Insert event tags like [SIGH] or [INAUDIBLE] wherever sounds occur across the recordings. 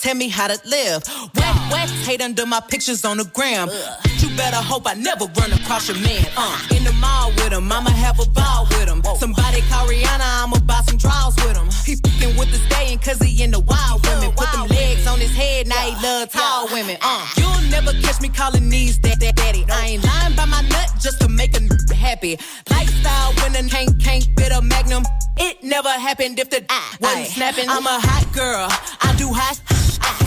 tell me how to live. Whack, whack, hate under my pictures on the gram. You better hope I never run across your man. Uh, in the mall with him, I'ma have a ball with him. Somebody call Rihanna, I'ma buy some draws with him. He fucking with the staying cause he in the wild women. Put them legs on his head, now he love tall women. Uh, you'll never catch me calling these that, that daddy. I ain't lying by my nut just to make a n- happy. Lifestyle when a can't, can't fit a magnum. It never happened if the wasn't snapping. I'm a hot girl, I do hot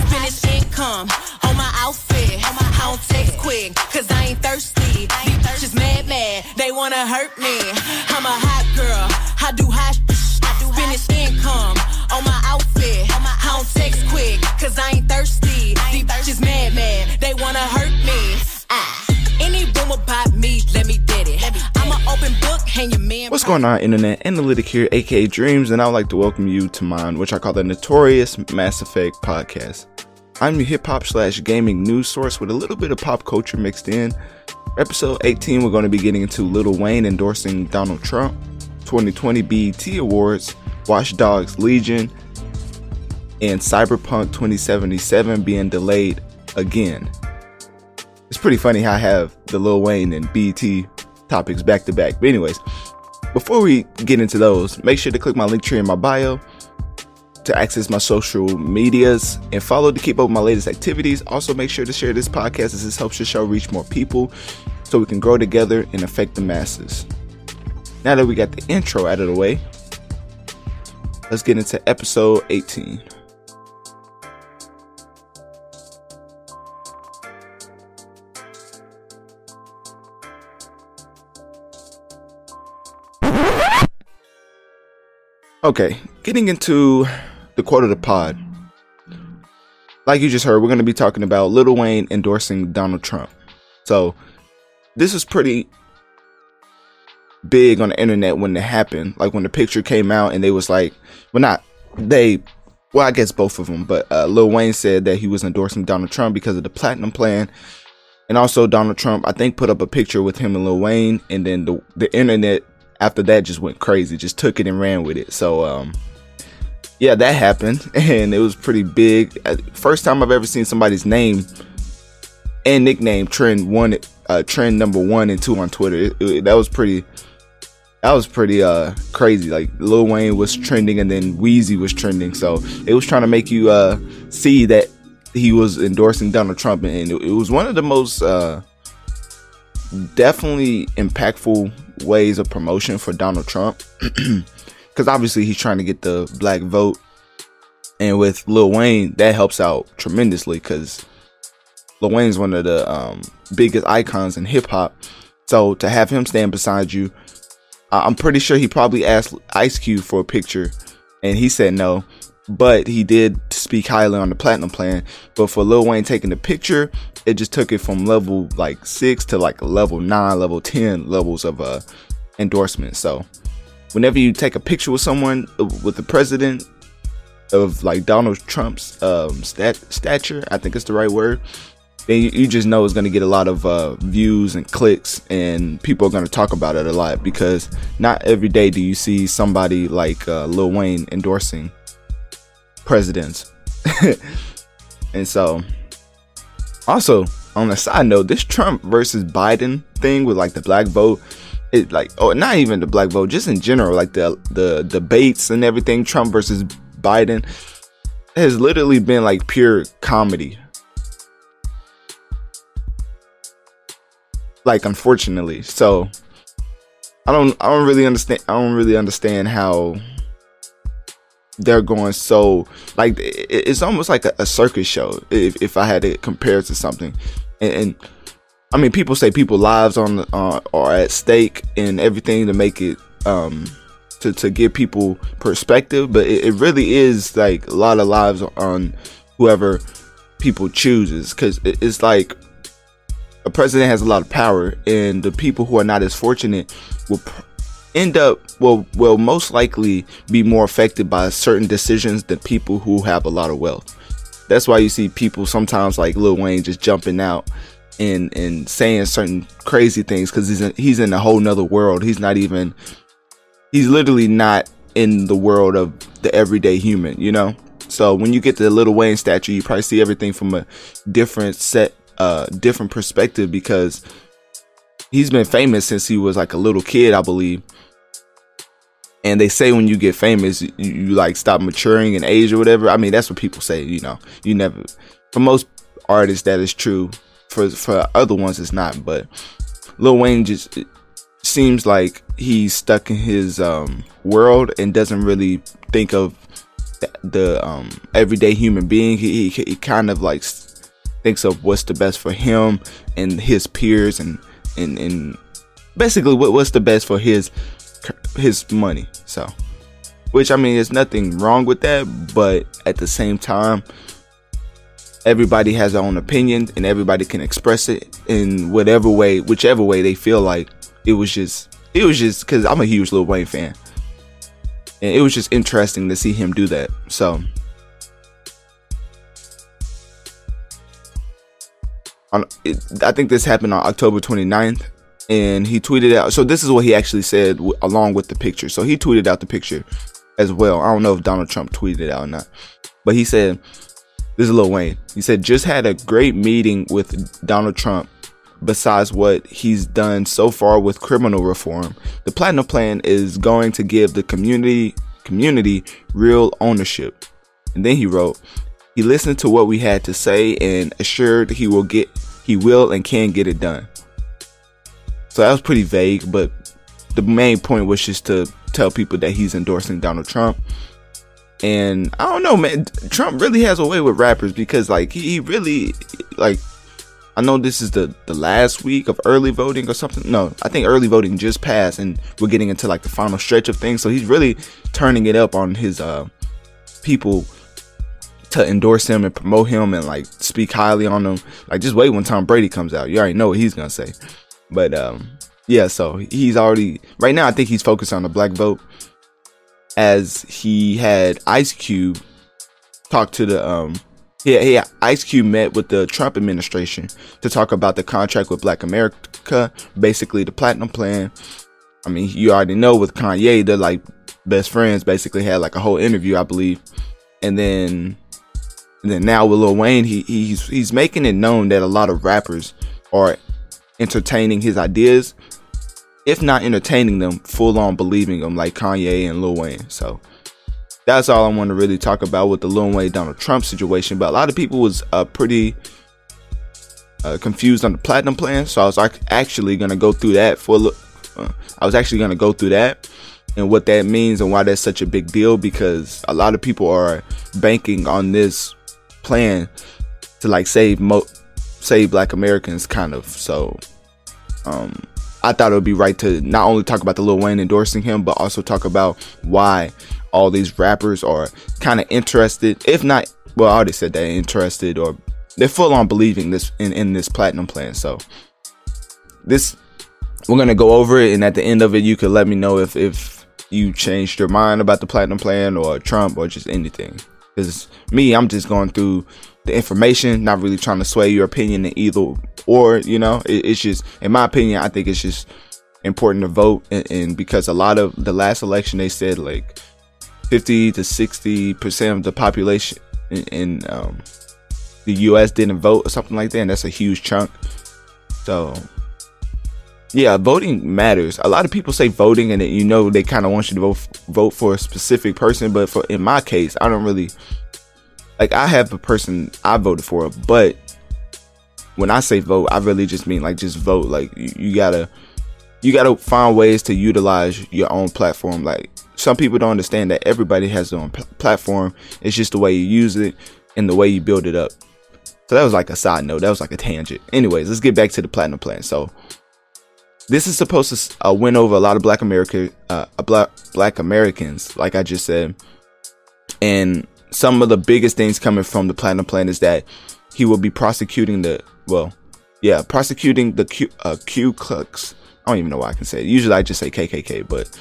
finish income on my outfit. I don't text quick, cause I ain't thirsty. These mad, mad, they wanna hurt me. I'm a hot girl, I do hot I do finish income on my outfit. I don't text quick, cause I ain't thirsty. These mad, mad, they wanna hurt me. Ah. Any rumor about me, let me get it. What's going on, Internet Analytic here, aka Dreamz, and I would like to welcome you to mine, which I call the Notorious Mass Effect Podcast. I'm your hip hop slash gaming news source with a little bit of pop culture mixed in. Episode 18, we're going to be getting into Lil Wayne endorsing Donald Trump, 2020 BET Awards, Watch Dogs Legion, and Cyberpunk 2077 being delayed again. It's pretty funny how I have the Lil Wayne and BET topics back to back. But anyways, before we get into those, make sure to click my Linktree in my bio to access my social medias and follow to keep up with my latest activities. Also, make sure to share this podcast as this helps the show reach more people so we can grow together and affect the masses. Now that we got the intro out of the way, let's get into episode 18. Okay, getting into the quote of the pod. Like you just heard, we're going to be talking about Lil Wayne endorsing Donald Trump. So, this is pretty big on the internet when it happened. Like when the picture came out and they was like, well, not they, well, I guess both of them, but uh, Lil Wayne said that he was endorsing Donald Trump because of the platinum plan. And also, Donald Trump, I think, put up a picture with him and Lil Wayne, and then the the internet after that just went crazy, just took it and ran with it. So, um, yeah, that happened, [LAUGHS] and it was pretty big. Uh, First time I've ever seen somebody's name and nickname trend one, uh, trend number one and two on Twitter. It- it- that was pretty. That was pretty uh crazy. Like Lil Wayne was trending, and then Weezy was trending. So it was trying to make you uh see that he was endorsing Donald Trump, and it, it was one of the most uh definitely impactful ways of promotion for Donald Trump. [CLEARS THROAT] Because obviously he's trying to get the black vote. And with Lil Wayne, that helps out tremendously because Lil Wayne's one of the um, biggest icons in hip hop. So to have him stand beside you, I- I'm pretty sure he probably asked Ice Cube for a picture and he said no. But he did speak highly on the platinum plan. But for Lil Wayne taking the picture, it just took it from level like six to like level nine, level 10 levels of uh, endorsement. So whenever you take a picture with someone, uh, with the president of like Donald Trump's um, stat- stature, I think it's the right word, then you, you just know it's going to get a lot of uh, views and clicks, and people are going to talk about it a lot because not every day do you see somebody like uh, Lil Wayne endorsing presidents. [LAUGHS] and so, also on a side note, this Trump versus Biden thing with like the black vote, it like oh not even the black vote, just in general, like the the debates and everything, Trump versus Biden has literally been like pure comedy. Like unfortunately. So I don't I don't really understand I don't really understand how they're going so like it's almost like a, circus show if, if I had to compare it to something. And, and I mean people say people lives on uh, are at stake and everything to make it um to, to give people perspective but it, it really is like a lot of lives on whoever people chooses because it's like a president has a lot of power and the people who are not as fortunate will pr- end up will will most likely be more affected by certain decisions than people who have a lot of wealth. That's why you see people sometimes like Lil Wayne just jumping out and and saying certain crazy things because he's in, he's in a whole nother world. He's not even he's literally not in the world of the everyday human, you know? So when you get the Lil Wayne statue, you probably see everything from a different set, uh, different perspective because he's been famous since he was like a little kid, I believe. And they say when you get famous, you, you like stop maturing in age or whatever. I mean, that's what people say, you know. You never, for most artists, that is true. For for other ones, it's not. But Lil Wayne just seems like he's stuck in his um, world and doesn't really think of the, um, everyday human being. He, he, he kind of like thinks of what's the best for him and his peers and and, and basically what, what's the best for his his money. So, which I mean, there's nothing wrong with that, but at the same time, everybody has their own opinion and everybody can express it in whatever way, whichever way they feel like. It was just, it was just because I'm a huge Lil Wayne fan, and it was just interesting to see him do that. So. On, it, I think this happened on October 29th and he tweeted out. So this is what he actually said w- along with the picture. So he tweeted out the picture as well. I don't know if Donald Trump tweeted it out or not, but he said, "This is Lil Wayne." He said, "Just had a great meeting with Donald Trump. Besides what he's done so far with criminal reform, the Platinum Plan is going to give the community community real ownership." And then he wrote, "He listened to what we had to say and assured he will get." He will and can get it done. So that was pretty vague, but the main point was just to tell people that he's endorsing Donald Trump. And I don't know, man. Trump really has a way with rappers because, like, he really, like, I know this is the the last week of early voting or something. No, I think early voting just passed, and we're getting into like the final stretch of things. So he's really turning it up on his uh people to endorse him and promote him and like speak highly on him. Like, just wait when Tom Brady comes out. You already know what he's gonna say. But um, yeah, so he's already right now. I think he's focused on the black vote, as he had Ice Cube talk to the um. Yeah, yeah. Ice Cube met with the Trump administration to talk about the contract with Black America, basically the Platinum Plan. I mean, you already know with Kanye, they're like best friends. Basically, had like a whole interview, I believe, and then, and then now with Lil Wayne, he he's he's making it known that a lot of rappers are entertaining his ideas, if not entertaining them, full on believing them, like Kanye and Lil Wayne. So that's all I want to really talk about with the Lil Wayne Donald Trump situation. But a lot of people was uh, pretty uh, confused on the platinum plan, so I was actually gonna go through that for. Uh, I was actually gonna go through that and what that means and why that's such a big deal because a lot of people are banking on this plan to like save mo- save black Americans kind of. So um I thought it would be right to not only talk about the Lil Wayne endorsing him, but also talk about why all these rappers are kind of interested, if not, well, I already said they're interested or they're full on believing this in, in this platinum plan. So this, we're to go over it. And at the end of it, you can let me know if, if you changed your mind about the platinum plan or Trump or just anything. Cause me, I'm just going through the information, not really trying to sway your opinion in either or, you know, it, it's just, in my opinion, I think it's just important to vote. And, and, because a lot of the last election, they said like 50 to 60% of the population in, in um, the US didn't vote or something like that. And that's a huge chunk. So, yeah, voting matters. A lot of people say voting, and you know they kind of want you to vote vote for a specific person. But for in my case, I don't really like I have a person I voted for, but when I say vote, I really just mean like just vote. Like you, you gotta you gotta find ways to utilize your own platform. Like some people don't understand that everybody has their own platform. It's just the way you use it and the way you build it up. So that was like a side note. That was like a tangent. Anyways, let's get back to the platinum plan. So this is supposed to uh, win over a lot of Black America, uh, black Black Americans, like I just said, and some of the biggest things coming from the platinum plan is that he will be prosecuting the well, yeah, prosecuting the Q, uh, Ku Klux. I don't even know why I can say it. Usually I just say KKK, but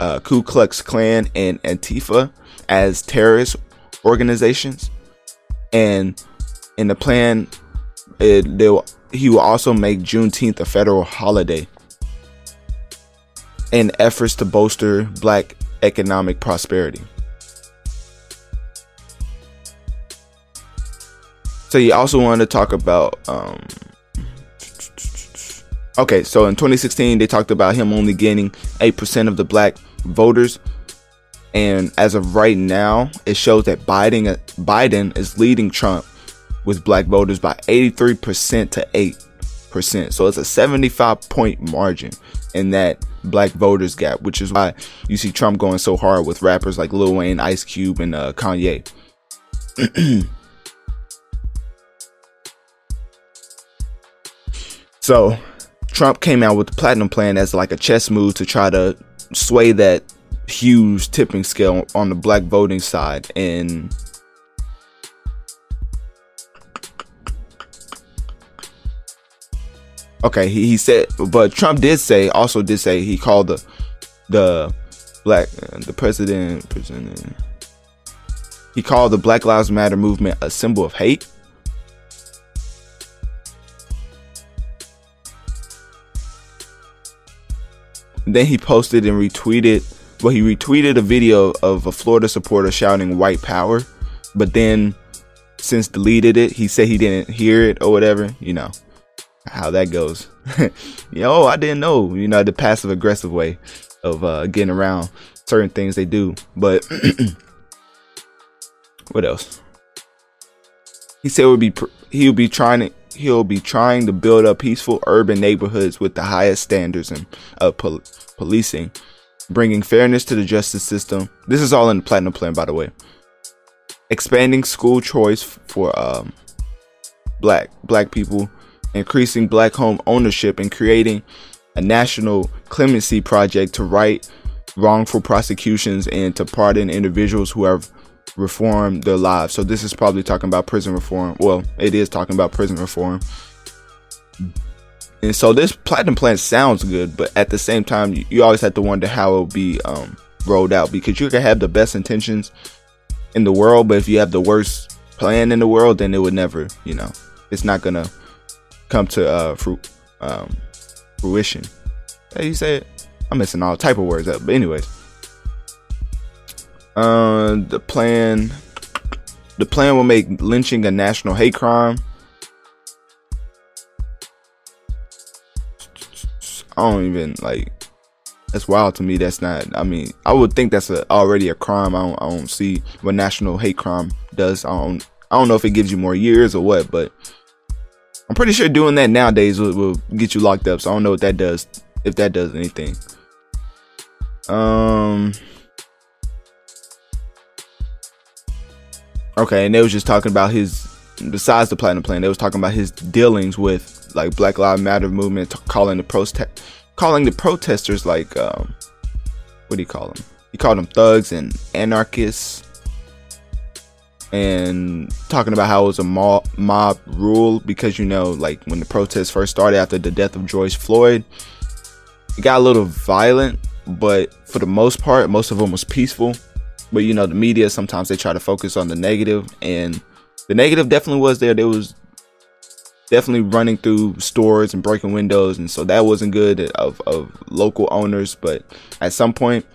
uh, Ku Klux Klan and Antifa as terrorist organizations. And in the plan, it, he will also make Juneteenth a federal holiday in efforts to bolster black economic prosperity. So you also wanted to talk about um Okay, so in 2016 they talked about him only gaining 8% of the black voters and as of right now, it shows that Biden Biden is leading Trump with black voters by 83% to 8%. So it's a 75 point margin in that black voters gap, which is why you see Trump going so hard with rappers like Lil Wayne, Ice Cube, and uh, Kanye. [CLEARS THROAT] so Trump came out with the platinum plan as like a chess move to try to sway that huge tipping scale on the black voting side. And okay he, he said but trump did say also did say he called the the black the president president. He called the black lives matter movement a symbol of hate then he posted and retweeted well, he retweeted a video of a Florida supporter shouting white power, but then since deleted it, he said he didn't hear it or whatever, you know how that goes. [LAUGHS] know, oh, I didn't know, you know, the passive aggressive way of uh, getting around certain things they do. But [CLEARS THROAT] what else? He said would be pr- he would be trying to he'll be trying to build up peaceful urban neighborhoods with the highest standards in, of pol- policing bringing fairness to the justice system. This is all in the Platinum Plan, by the way. Expanding school choice for um, black black people, increasing black home ownership, and creating a national clemency project to right wrongful prosecutions and to pardon individuals who have reformed their lives. So this is probably talking about prison reform. Well, it is talking about prison reform. And so this platinum plan sounds good, but at the same time, you, always have to wonder how it'll be um, rolled out because you can have the best intentions in the world, but if you have the worst plan in the world, then it would never, you know, it's not gonna come to uh, fruit, um, fruition. Hey, you say it? I'm missing all type of words up, but anyways, uh, the plan, the plan will make lynching a national hate crime. I don't even like. That's wild to me. That's not. I mean, I would think that's a, already a crime. I don't, I don't see what national hate crime does. I don't. I don't know if it gives you more years or what, but I'm pretty sure doing that nowadays will, will get you locked up. So I don't know what that does. If that does anything. Um. Okay, and they was just talking about his. Besides the platinum plan, they was talking about his dealings with like Black Lives Matter movement, calling the protest, calling the protesters like, um, what do you call them? He called them thugs and anarchists, and talking about how it was a mob, mob rule because you know, like when the protests first started after the death of George Floyd, it got a little violent, but for the most part, most of them was peaceful. But you know, the media sometimes they try to focus on the negative, and the negative definitely was there. There was definitely running through stores and breaking windows, and so that wasn't good of, of local owners. But at some point,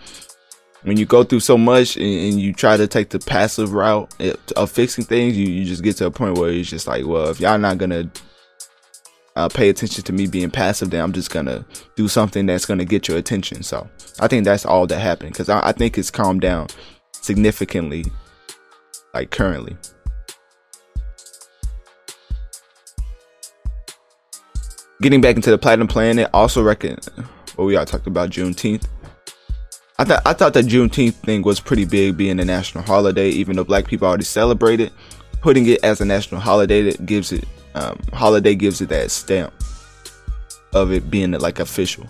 when you go through so much and, and you try to take the passive route of fixing things, you, you just get to a point where it's just like, well, if y'all not gonna uh, pay attention to me being passive, then I'm just gonna do something that's gonna get your attention. So I think that's all that happened because I, I think it's calmed down significantly, like currently. getting back into the platinum plan, it also reckon well we all talked about Juneteenth. I thought I thought the Juneteenth thing was pretty big being a national holiday, even though black people already celebrate it. Putting it as a national holiday that gives it um, holiday gives it that stamp of it being like official.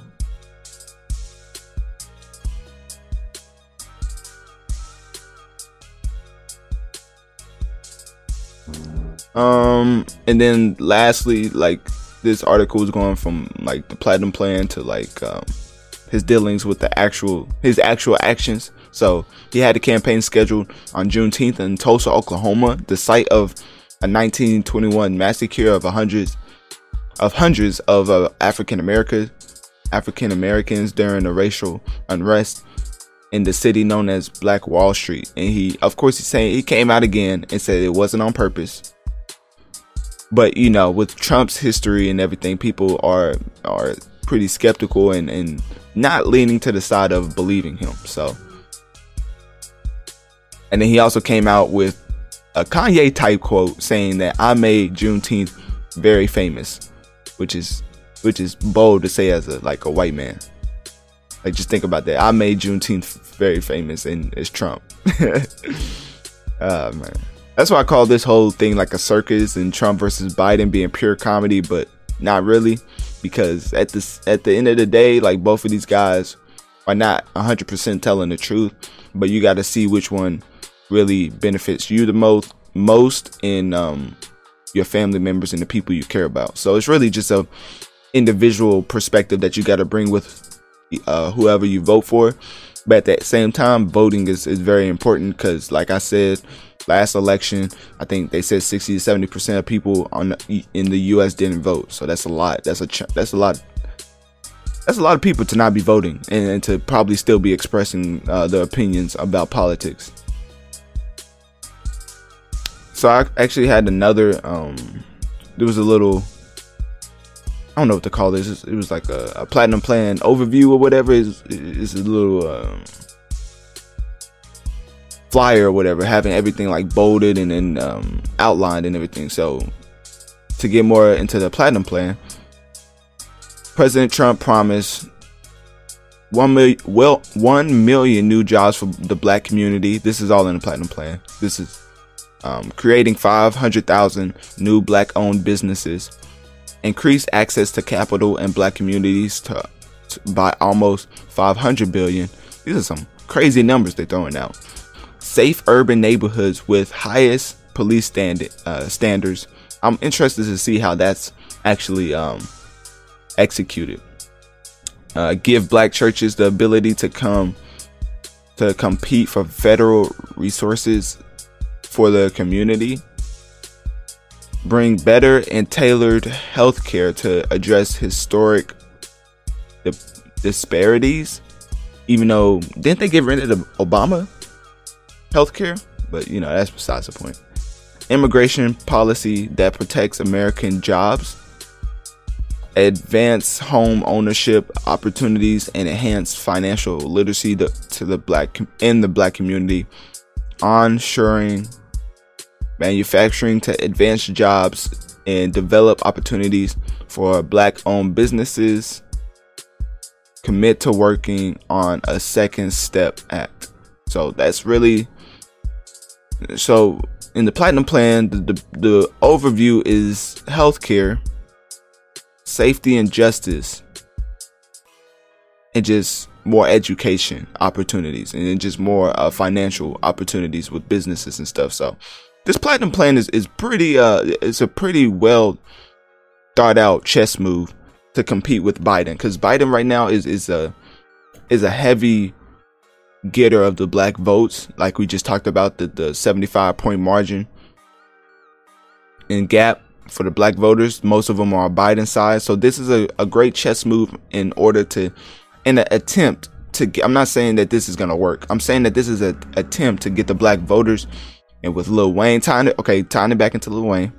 Um, and then lastly, like this article is going from like the platinum plan to like um, his dealings with the actual his actual actions. So he had a campaign scheduled on Juneteenth in Tulsa, Oklahoma, the site of a 1921 massacre of hundreds of hundreds of uh, African Americans African Americans during the racial unrest in the city known as Black Wall Street. And he, of course, he's saying he came out again and said it wasn't on purpose. But you know, with Trump's history and everything, people are are pretty skeptical and, and not leaning to the side of believing him. So and then he also came out with a Kanye type quote saying that I made Juneteenth very famous, which is which is bold to say as a like a white man. Like just think about that. I made Juneteenth very famous and it's Trump. [LAUGHS] oh man. That's why I call this whole thing like a circus and Trump versus Biden being pure comedy, but not really. Because at the at the end of the day, like both of these guys are not 100% telling the truth, but you got to see which one really benefits you the most most in um, your family members and the people you care about. So it's really just a individual perspective that you got to bring with uh, whoever you vote for. But at the same time, voting is, is very important because, like I said, last election, I think they said 60 to 70 percent of people on in the U.S. didn't vote. So that's a lot. That's a that's a lot. That's a lot of people to not be voting and, and to probably still be expressing uh, their opinions about politics. So I actually had another. Um, there was a little. I don't know what to call this. It was like a, a platinum plan overview or whatever. Is is a little. Um, flyer or whatever, having everything like bolded and then um, outlined and everything. So, to get more into the platinum plan, President Trump promised one million, well, one million new jobs for the black community. This is all in the platinum plan. This is um, creating 500,000 new black-owned businesses, increased access to capital and black communities to, to by almost 500 billion. These are some crazy numbers they're throwing out safe urban neighborhoods with highest police standard uh, standards. I'm interested to see how that's actually um, executed. Uh, give black churches the ability to come to compete for federal resources for the community. Bring better and tailored healthcare to address historic disparities. Even though didn't they get rid of Obama healthcare, but you know, that's besides the point. Immigration policy that protects American jobs, advance home ownership opportunities, and enhance financial literacy to, to the black in the black community, onshoring manufacturing to advance jobs and develop opportunities for black owned businesses. Commit to working on a second step act. So that's really so in the platinum plan, the, the, the overview is healthcare, safety and justice, and just more education opportunities and just more uh, financial opportunities with businesses and stuff. So this platinum plan is, is pretty uh it's a pretty well thought out chess move to compete with Biden because Biden right now is is a is a heavy getter of the black votes, like we just talked about the, the 75 point margin in gap for the black voters. Most of them are Biden side. So this is a, a great chess move in order to, in an attempt to get, I'm not saying that this is going to work. I'm saying that this is an attempt to get the black voters and with Lil Wayne tying it, okay, tying it back into Lil Wayne.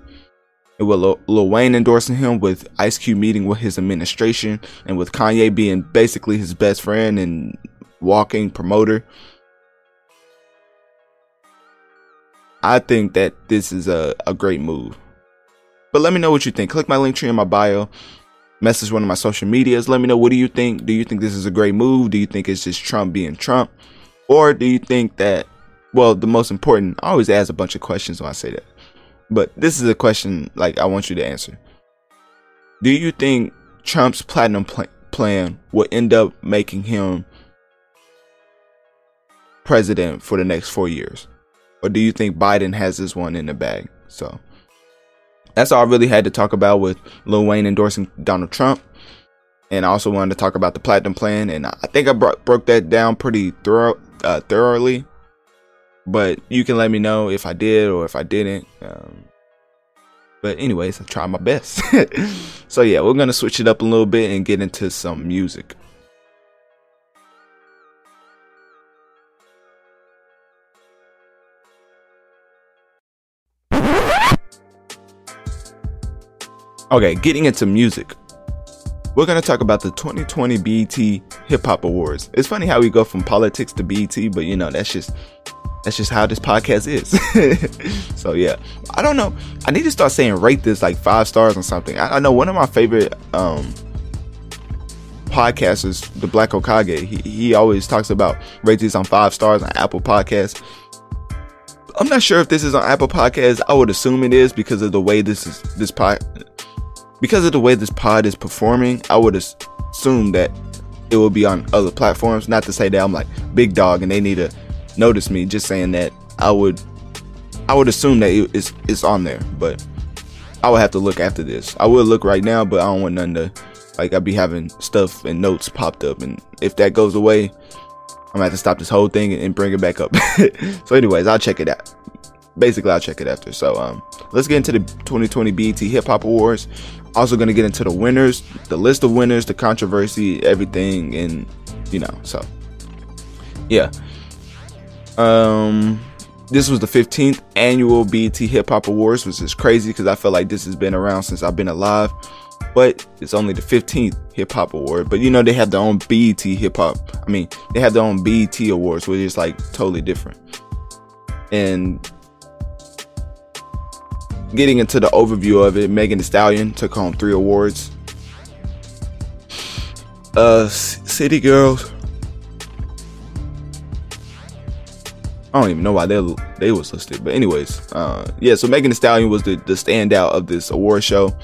And with Lil, Lil Wayne endorsing him, with Ice Cube meeting with his administration, and with Kanye being basically his best friend and walking promoter. I think that this is a, a great move. But let me know what you think. Click my Linktree in my bio. Message one of my social medias. Let me know what do you think? Do you think this is a great move? Do you think it's just Trump being Trump? Or do you think that well, the most important, I always ask a bunch of questions when I say that. But this is a question like I want you to answer. Do you think Trump's platinum pl- plan will end up making him president for the next four years? Or do you think Biden has this one in the bag? So that's all I really had to talk about with Lil Wayne endorsing Donald Trump. And I also wanted to talk about the platinum plan. And I think I bro- broke that down pretty thorough, uh, thoroughly. But you can let me know if I did or if I didn't. Um, but anyways, I tried my best. [LAUGHS] so yeah, we're gonna switch it up a little bit and get into some music. Okay, getting into music. We're gonna talk about the 2020 BET Hip Hop Awards. It's funny how we go from politics to BET, but you know that's just that's just how this podcast is. [LAUGHS] so yeah, I don't know. I need to start saying rate this like five stars or something. I, I know one of my favorite um podcasters, the Black Okage. He he always talks about rate these on five stars on Apple Podcasts. I'm not sure if this is on Apple Podcasts. I would assume it is because of the way this is this pod because of the way this pod is performing, I would assume that it will be on other platforms. Not to say that I'm like big dog and they need to notice me. Just saying that I would, I would assume that it's it's on there, but I would have to look after this. I will look right now, but I don't want none to like I'd be having stuff and notes popped up, and if that goes away, I'm gonna have to stop this whole thing and bring it back up. [LAUGHS] so, anyways, I'll check it out. Basically, I'll check it after. So, um, let's get into the 2020 BET Hip Hop Awards. Also, going to get into the winners, the list of winners, the controversy, everything, and you know, so yeah. Um, this was the 15th annual BET Hip Hop Awards, which is crazy because I feel like this has been around since I've been alive. But it's only the 15th Hip Hop Award. But you know, they have their own BET Hip Hop. I mean, they have their own BET Awards, which is like totally different. And getting into the overview of it, Megan Thee Stallion took home three awards. Uh, City Girls. I don't even know why they they was listed, but anyways, uh, yeah. So Megan Thee Stallion was the the standout of this award show,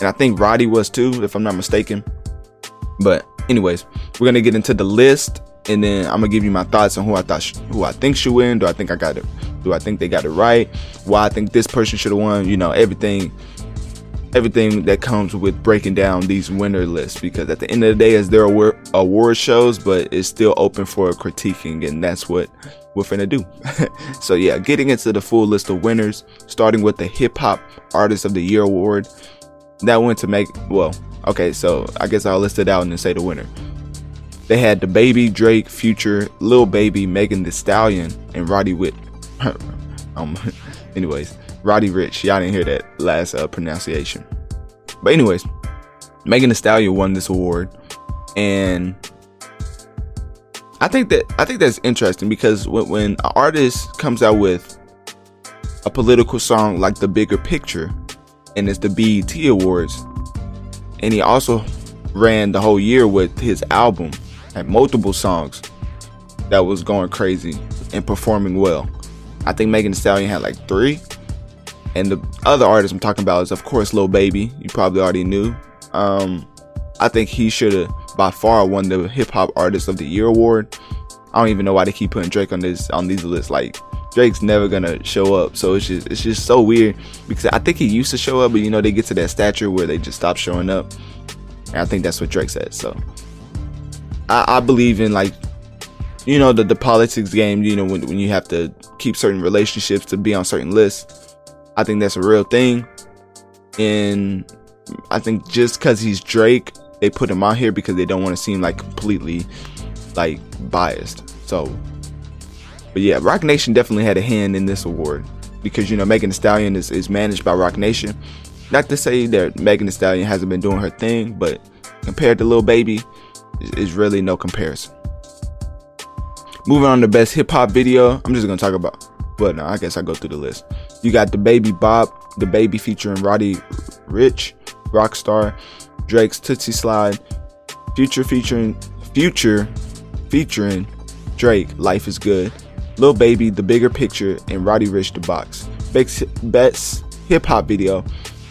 and I think Roddy was too, if I'm not mistaken. But anyways, we're gonna get into the list, and then I'm gonna give you my thoughts on who I thought who I think should win. Do I think I got it do I think they got it right? Why I think this person should have won? You know, everything everything that comes with breaking down these winner lists because at the end of the day as their award, award shows but it's still open for critiquing and that's what we're finna do [LAUGHS] so yeah getting into the full list of winners starting with the hip hop artist of the year award that went to make well okay so i guess i'll list it out and then say the winner they had DaBaby drake future lil baby megan Thee Stallion and roddy Whit [LAUGHS] um, anyways, Roddy Ricch. Y'all didn't hear that last uh, pronunciation. But anyways, Megan Thee Stallion won this award, and I think that I think that's interesting because when, when an artist comes out with a political song like The Bigger Picture, and it's the BET Awards, and he also ran the whole year with his album, had multiple songs that was going crazy and performing well. I think Megan Thee Stallion had like three. And the other artist I'm talking about is, of course, Lil Baby. You probably already knew. Um, I think he should have by far won the Hip Hop Artist of the Year award. I don't even know why they keep putting Drake on this on these lists. Like Drake's never gonna show up, so it's just it's just so weird because I think he used to show up, but you know they get to that stature where they just stop showing up. And I think that's what Drake said. So I, I believe in like you know the, the politics game you know when, when you have to keep certain relationships to be on certain lists i think that's a real thing. And i think just because he's drake they put him out here because they don't want to seem like completely like biased. So but yeah Roc Nation definitely had a hand in this award because you know megan Thee stallion is, is managed by Roc Nation. Not to say that megan Thee stallion hasn't been doing her thing but compared to lil baby is really no comparison Moving on to the best hip hop video, I'm just gonna talk about. But no, I guess I go through the list. You got the Baby Bop, the Baby featuring Roddy Ricch, Rockstar, Drake's Tootsie Slide, Future featuring Future featuring Drake, Life is Good, Lil Baby, The Bigger Picture, and Roddy Ricch, The Box. Best, best hip hop video.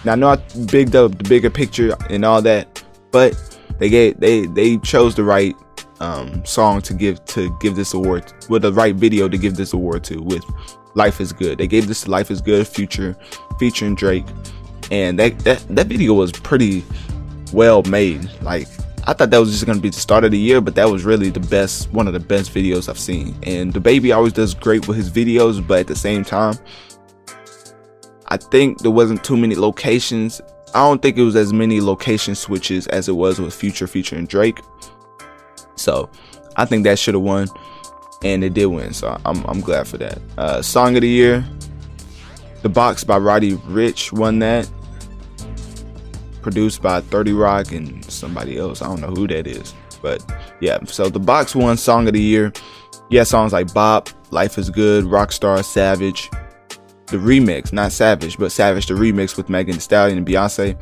Now I know I bigged up the bigger picture and all that, but they gave they they chose the right um, song to give to give this award with the right video to give this award to with Life is Good. They gave this Life is Good future featuring Drake, and that that that video was pretty well made. Like I thought that was just gonna be the start of the year, but that was really the best one of the best videos I've seen. And DaBaby always does great with his videos, but at the same time, I think there wasn't too many locations. I don't think it was as many location switches as it was with Future featuring Drake. So I think that should have won, and it did win. So I'm I'm glad for that. Uh, Song of the year, "The Box" by Roddy Ricch won that. produced by 30 Roc and somebody else. I don't know who that is. But yeah, so the box won song of the year. Yeah, songs like Bop, Life is Good, Rockstar, Savage. The remix, not Savage, but Savage, the remix with Megan Thee Stallion and Beyonce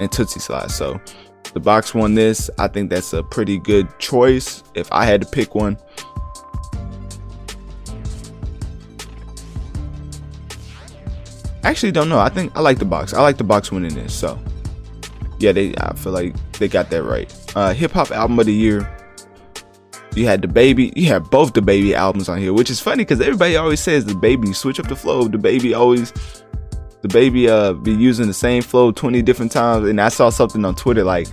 and Tootsie Slide. So the box won this. I think that's a pretty good choice. If I had to pick one, actually don't know. I think I like the box. I like the box winning this. So yeah, they I feel like they got that right. Uh, Hip hop album of the year. You had DaBaby, You had both DaBaby albums on here, which is funny because everybody always says DaBaby switch up the flow. DaBaby always DaBaby uh be using the same flow 20 different times. And I saw something on Twitter like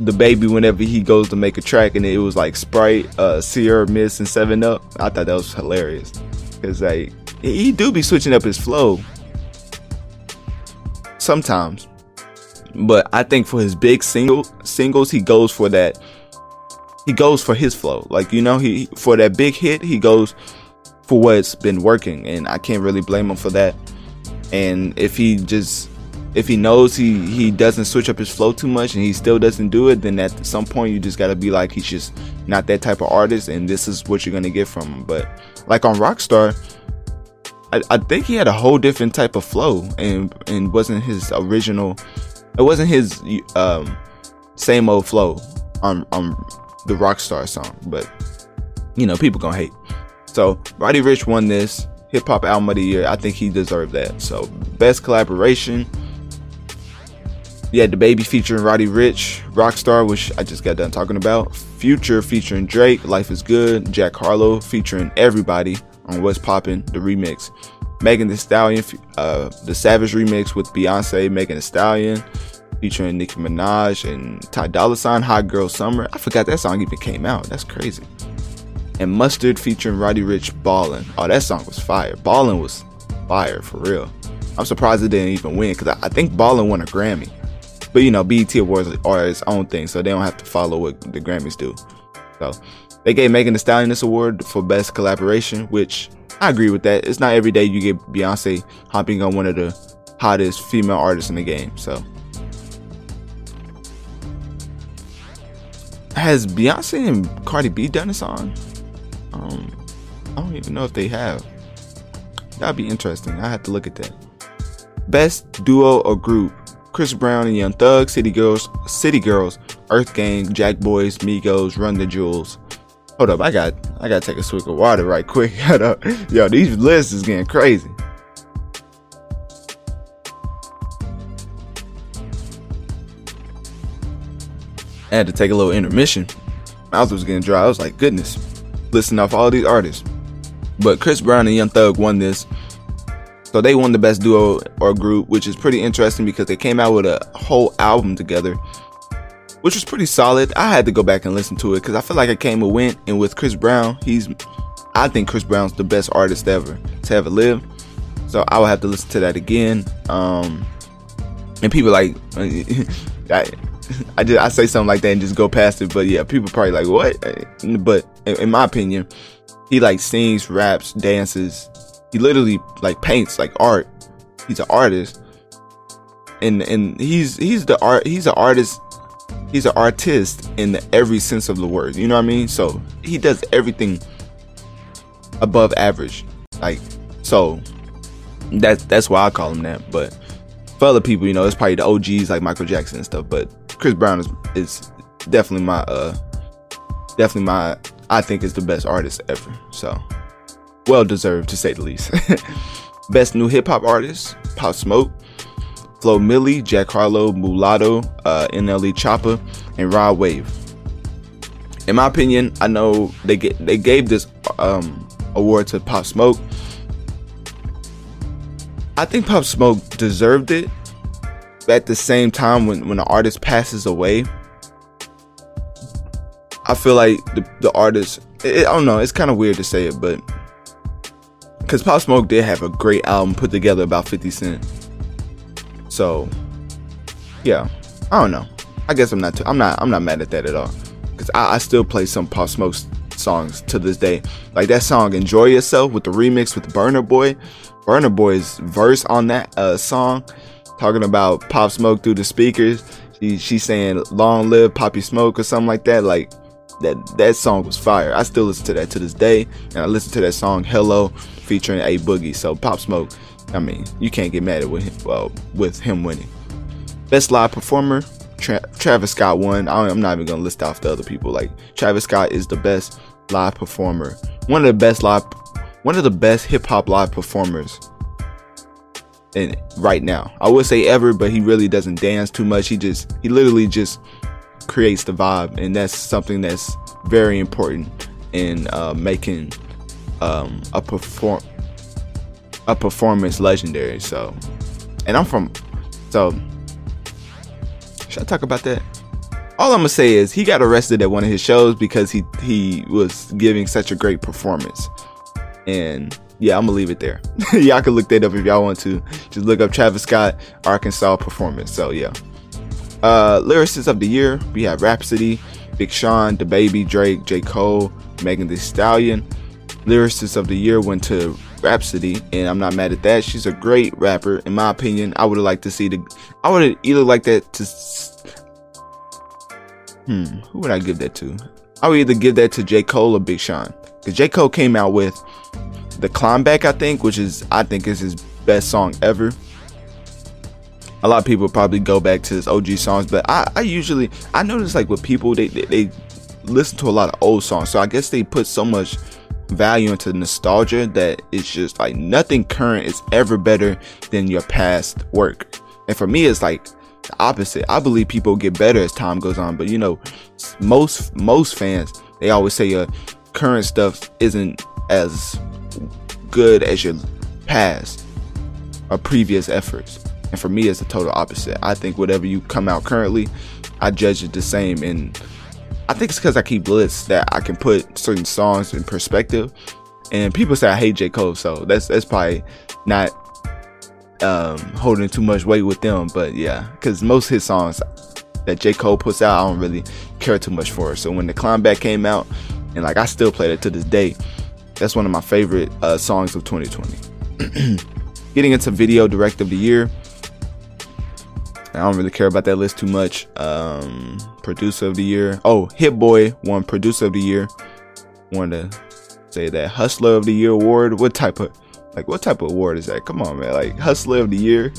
DaBaby whenever he goes to make a track and it was like Sprite, uh, Sierra Mist, and Seven Up. I thought that was hilarious because like he do be switching up his flow sometimes. But I think for his big single singles, he goes for that. He goes for his flow. Like you know, he for that big hit, he goes for what's been working, and I can't really blame him for that. And if he just if he knows he he doesn't switch up his flow too much and he still doesn't do it, then at some point you just gotta be like he's just not that type of artist, and this is what you're gonna get from him. But like on Rockstar, I, I think he had a whole different type of flow and and wasn't his original it wasn't his um, same old flow on on the Rockstar song, but you know people gonna hate. So Roddy Ricch won this hip hop album of the year. I think he deserved that. So best collaboration. Yeah, DaBaby featuring Roddy Ricch, Rockstar, which I just got done talking about. Future featuring Drake, Life is Good. Jack Harlow featuring everybody on What's Poppin', the remix. Megan Thee Stallion, uh, the Savage remix with Beyonce, Megan Thee Stallion, featuring Nicki Minaj and Ty Dolla Sign, Hot Girl Summer. I forgot that song even came out. That's crazy. And Mustard featuring Roddy Ricch Ballin'. Oh, that song was fire. Ballin' was fire for real. I'm surprised it didn't even win because I, I think Ballin' won a Grammy. But you know, BET Awards are its own thing, so they don't have to follow what the Grammys do. So they gave Megan Thee Stallion this award for best collaboration, which I agree with that. It's not every day you get Beyonce hopping on one of the hottest female artists in the game. So has Beyonce and Cardi B done a song? Um, I don't even know if they have. That'd be interesting. I have to look at that. Best duo or group: Chris Brown and Young Thug, City Girls, City Girls, EarthGang, Jack Boys, Migos, Run the Jewels. Hold up, I got I gotta take a swig of water right quick. [LAUGHS] Yo, these lists is getting crazy. I had to take a little intermission. Mouth was getting dry. I was like, goodness, listening off all these artists. But Chris Brown and Young Thug won this. So they won the best duo or group, which is pretty interesting because they came out with a whole album together which was pretty solid. I had to go back and listen to it because I feel like I came and went. And with Chris Brown, he's, I think Chris Brown's the best artist ever to ever live. So I will have to listen to that again. Um, and people like, [LAUGHS] I, [LAUGHS] I just I say something like that and just go past it. But yeah, people probably like what? But in, my opinion, he like sings, raps, dances. He literally like paints like art. He's an artist, and and he's he's the art. He's an artist he's an artist in every sense of the word. You know what I mean? So he does everything above average. Like so that's that's why I call him that. But for other people, you know, it's probably the OGs like Michael Jackson and stuff. But Chris Brown is is definitely my uh definitely my I think is the best artist ever. So well deserved to say the least. [LAUGHS] best new hip hop artist, Pop Smoke. Flo Milli, Jack Harlow, Mulatto, uh, NLE Choppa, and Rod Wave. In my opinion, I know they get they gave this um, award to Pop Smoke. I think Pop Smoke deserved it. But At the same time, when when an artist passes away, I feel like the the artist. It, I don't know. It's kind of weird to say it, but because Pop Smoke did have a great album put together about 50 Cent so, yeah, I don't know. I guess I'm not. Too, I'm not. I'm not mad at that at all. Cause I, I still play some Pop Smoke songs to this day. Like that song "Enjoy Yourself" with the remix with Burna Boy. Burna Boy's verse on that uh, song, talking about Pop Smoke through the speakers, she she's saying "Long live Poppy Smoke" or something like that. Like that that song was fire. I still listen to that to this day, and I listen to that song "Hello" featuring A Boogie. So Pop Smoke, I mean, you can't get mad at with him, well with him winning. Best live performer, Tra- Travis Scott won. I am not even gonna list off the other people. Like Travis Scott is the best live performer, one of the best live, one of the best hip hop live performers. In right now, I would say ever, but he really doesn't dance too much. He just he literally just creates the vibe, and that's something that's very important in uh, making um, a perform a performance legendary. So, and I'm from so. Should I talk about that? All I'm gonna say is he got arrested at one of his shows because he he was giving such a great performance, and yeah, I'm gonna leave it there. [LAUGHS] y'all can look that up if y'all want to. Just look up Travis Scott Arkansas performance. So yeah. Uh, lyricists of the year, we have Rapsody, Big Sean, DaBaby, Drake, J. Cole, Megan Thee Stallion. Lyricist of the year went to Rapsody, and I'm not mad at that. She's a great rapper, in my opinion. I would have liked to see the. I would have either liked that to. Hmm, who would I give that to? I would either give that to J. Cole or Big Sean. Because J. Cole came out with the Climb Back, I think, which is I think is his best song ever a lot of people probably go back to his OG songs, but I, I usually I notice like with people they, they, they listen to a lot of old songs, so I guess they put so much value into nostalgia that it's just like nothing current is ever better than your past work. And for me, it's like the opposite. I believe people get better as time goes on, but you know, most most fans they always say your current stuff isn't as good as your past or previous efforts. And for me, it's the total opposite. I think whatever you come out currently, I judge it the same. And I think it's because I keep lists that I can put certain songs in perspective. And people say I hate J. Cole, so that's that's probably not um, holding too much weight with them. But yeah, because most his songs that J. Cole puts out, I don't really care too much for. So when the Climb Back came out, and like I still play it to this day, that's one of my favorite uh, songs of 2020. [CLEARS THROAT] Getting into video director of the year, I don't really care about that list too much. Um, producer of the year. Oh, Hit Boy won producer of the year. Wanted to say that Hustler of the Year award. What type of like what type of award is that? Come on, man. Like Hustler of the Year.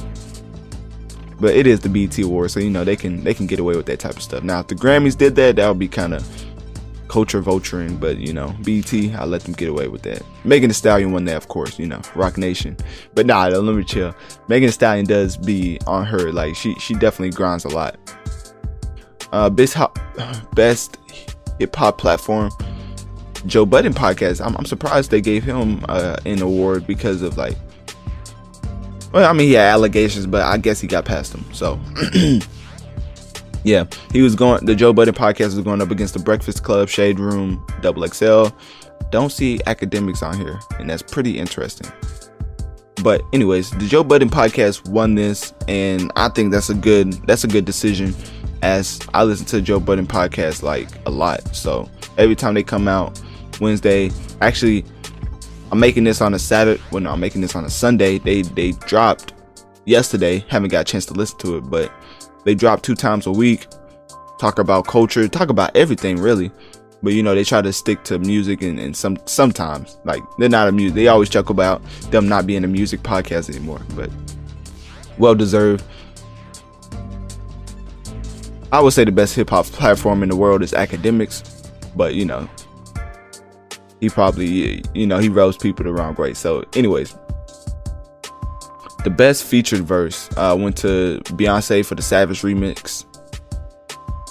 But it is the BT award, so you know they can they can get away with that type of stuff. Now, if the Grammys did that, that would be kind of culture vulturing, but you know, BT, I let them get away with that. Megan Thee Stallion won that, of course, you know, Roc Nation. But nah, let me chill. Megan Thee Stallion does be on her, like she she definitely grinds a lot. Uh, best hop, [SIGHS] best hip hop platform, Joe Budden podcast. I'm, I'm surprised they gave him uh, an award because of like, well, I mean, he had allegations, but I guess he got past them. So. [CLEARS THROAT] yeah, he was going. The Joe Budden podcast was going up against the Breakfast Club, Shade Room, Double XL. Don't see Akademiks on here, and that's pretty interesting. But anyways, the Joe Budden podcast won this, and I think that's a good that's a good decision. As I listen to Joe Budden podcast like a lot, so every time they come out Wednesday, actually, I'm making this on a Saturday. Well, no, I'm making this on a Sunday. They they dropped yesterday. Haven't got a chance to listen to it, but they drop two times a week, talk about culture, talk about everything really. But you know, they try to stick to music and, and some sometimes like they're not a music. They always joke about them not being a music podcast anymore, but well deserved. I would say the best hip hop platform in the world is Akademiks, but you know, he probably you know he rose people the wrong way. So, anyways, the best featured verse uh, went to Beyonce for the Savage remix.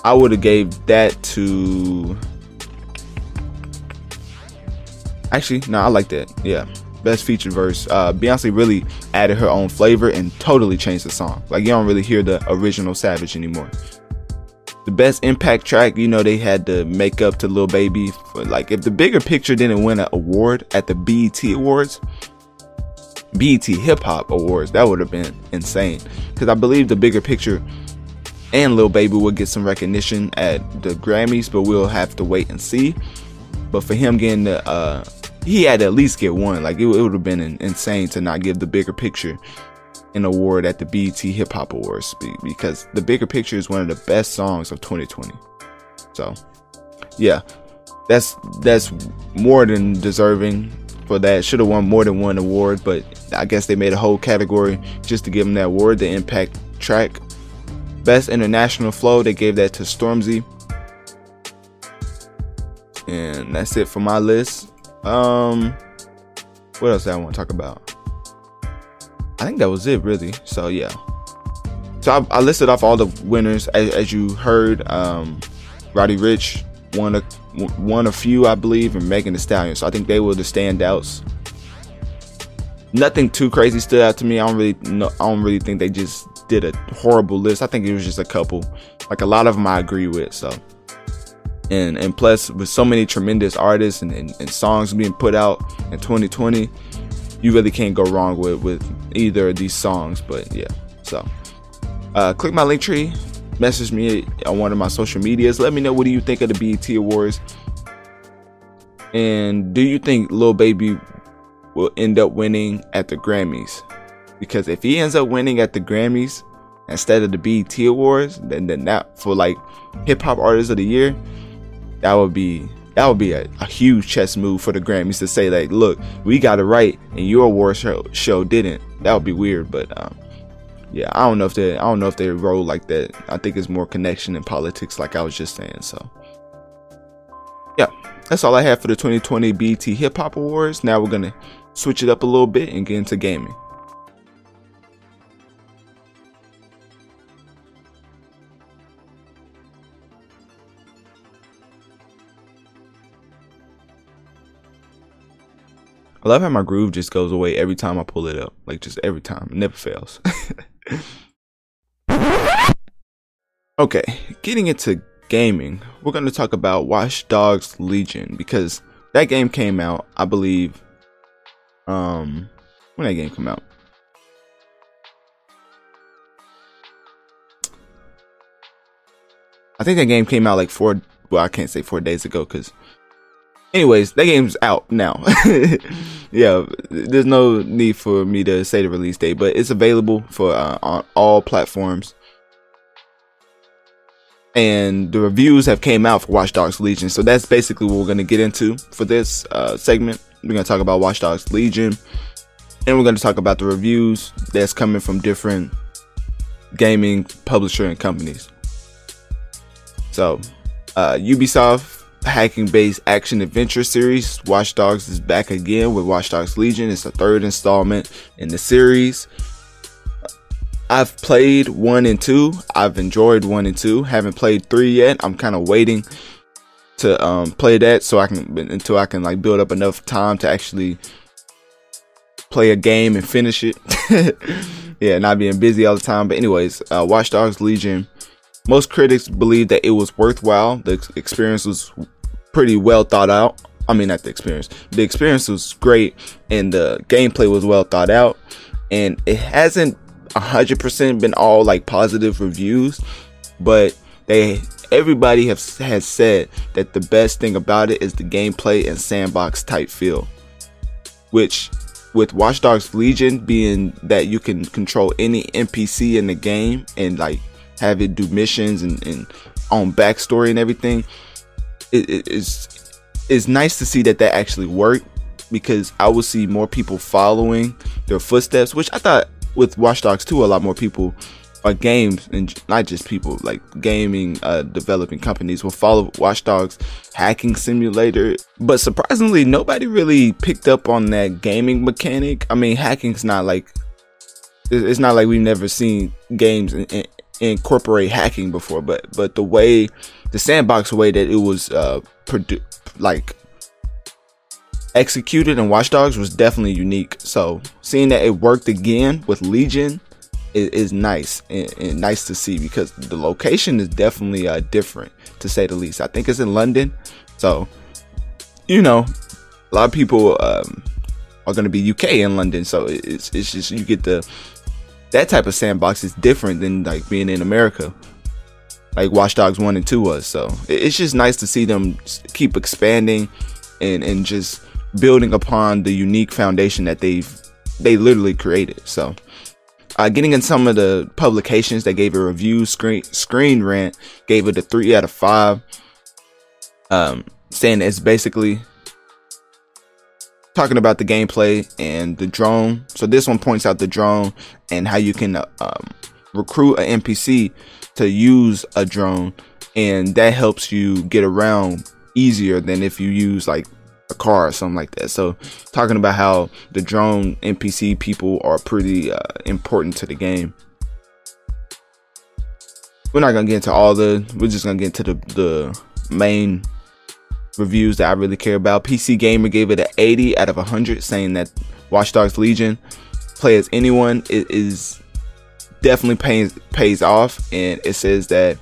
I would have gave that to. Actually, no, I like that. Yeah, best featured verse. Uh, Beyonce really added her own flavor and totally changed the song. Like you don't really hear the original Savage anymore. The best impact track, you know, they had to make up to Lil Baby. Like if the bigger picture didn't win an award at the BET Awards, BET Hip Hop Awards. That would have been insane. Because I believe the bigger picture and Lil Baby will get some recognition at the Grammys, but we'll have to wait and see. But for him getting the, uh, he had to at least get one. Like it, it would have been insane to not give the bigger picture an award at the BET Hip Hop Awards because The Bigger Picture is one of the best songs of 2020. So, yeah, that's that's more than deserving for that. Should have won more than one award, but I guess they made a whole category just to give him that award. The Impact track, Best International Flow, they gave that to Stormzy. And that's it for my list. Um, what else I want to talk about? I think that was it, really. So yeah. So I, I listed off all the winners as, as you heard. Um, Roddy Ricch won a won a few, I believe, and Megan Thee Stallion. So I think they were the standouts. Nothing too crazy stood out to me. I don't really, no, I don't really think they just did a horrible list. I think it was just a couple. Like a lot of them, I agree with. So, and and plus with so many tremendous artists and, and, and songs being put out in 2020, you really can't go wrong with with either of these songs. But yeah, so uh, click my Linktree message me on one of my social medias. Let me know what do you think of the BET Awards. And do you think Lil Baby will end up winning at the Grammys? Because if he ends up winning at the Grammys instead of the BET Awards, then then that for like hip hop artist of the year, that would be that would be a, a, huge chess move for the Grammys to say like, look, we got it right and your award show, show didn't. That would be weird, but um, yeah, I don't know if they I don't know if they roll like that. I think it's more connection and politics, like I was just saying. So, yeah, that's all I have for the 2020 BET Hip Hop Awards. Now we're gonna switch it up a little bit and get into gaming. I love how my groove just goes away every time I pull it up. Like just every time. It never fails. [LAUGHS] okay, getting into gaming, we're going to talk about Watch Dogs Legion because that game came out, I believe, um, when that game came out. I think that game came out like four, well, I can't say four days ago because anyways, that game's out now. [LAUGHS] yeah, there's no need for me to say the release date, but it's available for uh, on all platforms. And the reviews have came out for Watch Dogs Legion, so that's basically what we're gonna get into for this uh, segment. We're gonna talk about Watch Dogs Legion, and we're gonna talk about the reviews that's coming from different gaming publisher and companies. So, uh, Ubisoft hacking based action adventure series. Watch Dogs is back again with Watch Dogs Legion. It's the third installment in the series. I've played one and two. I've enjoyed one and two. Haven't played three yet. I'm kind of waiting to um, play that so I can until I can like build up enough time to actually play a game and finish it. [LAUGHS] yeah, not being busy all the time. But anyways, uh, Watch Dogs Legion. Most critics believe that it was worthwhile. The experience was pretty well thought out. I mean, not the experience. The experience was great, and the gameplay was well thought out. And it hasn't hundred percent been all like positive reviews, but they everybody have has said that the best thing about it is the gameplay and sandbox type feel. Which, with Watch Dogs Legion being that you can control any NPC in the game and like have it do missions and, and on backstory and everything, it, it is it's nice to see that that actually worked because I would see more people following their footsteps, which I thought with Watch Dogs 2, a lot more people or games and not just people like gaming uh, developing companies will follow Watch Dogs hacking simulator. But surprisingly nobody really picked up on that gaming mechanic. I mean hacking's not like it's not like we've never seen games in, in, incorporate hacking before but but the way the sandbox way that it was uh produ- like executed in Watch Dogs was definitely unique. So seeing that it worked again with Legion is, is nice and, and, nice to see because the location is definitely uh, different to say the least. I think it's in London, so you know a lot of people um, are going to be UK in London, so it's it's just you get the that type of sandbox is different than like being in America like Watch Dogs 1 and 2 was. So it's just nice to see them keep expanding and, and just building upon the unique foundation that they've they literally created. So Uh, getting in some of the publications that gave a review, Screen Screen Rant gave it a three out of five. Um, saying it's basically talking about the gameplay and the drone. So this one points out the drone and how you can uh, um, recruit an NPC to use a drone, and that helps you get around easier than if you use like a car or something like that. So talking about how the drone NPC people are pretty uh, important to the game. We're not gonna get into all the. We're just gonna get into the the main reviews that I really care about. PC Gamer gave it an 80 out of 100, saying that Watch Dogs Legion play as anyone it is definitely pays pays off, and it says that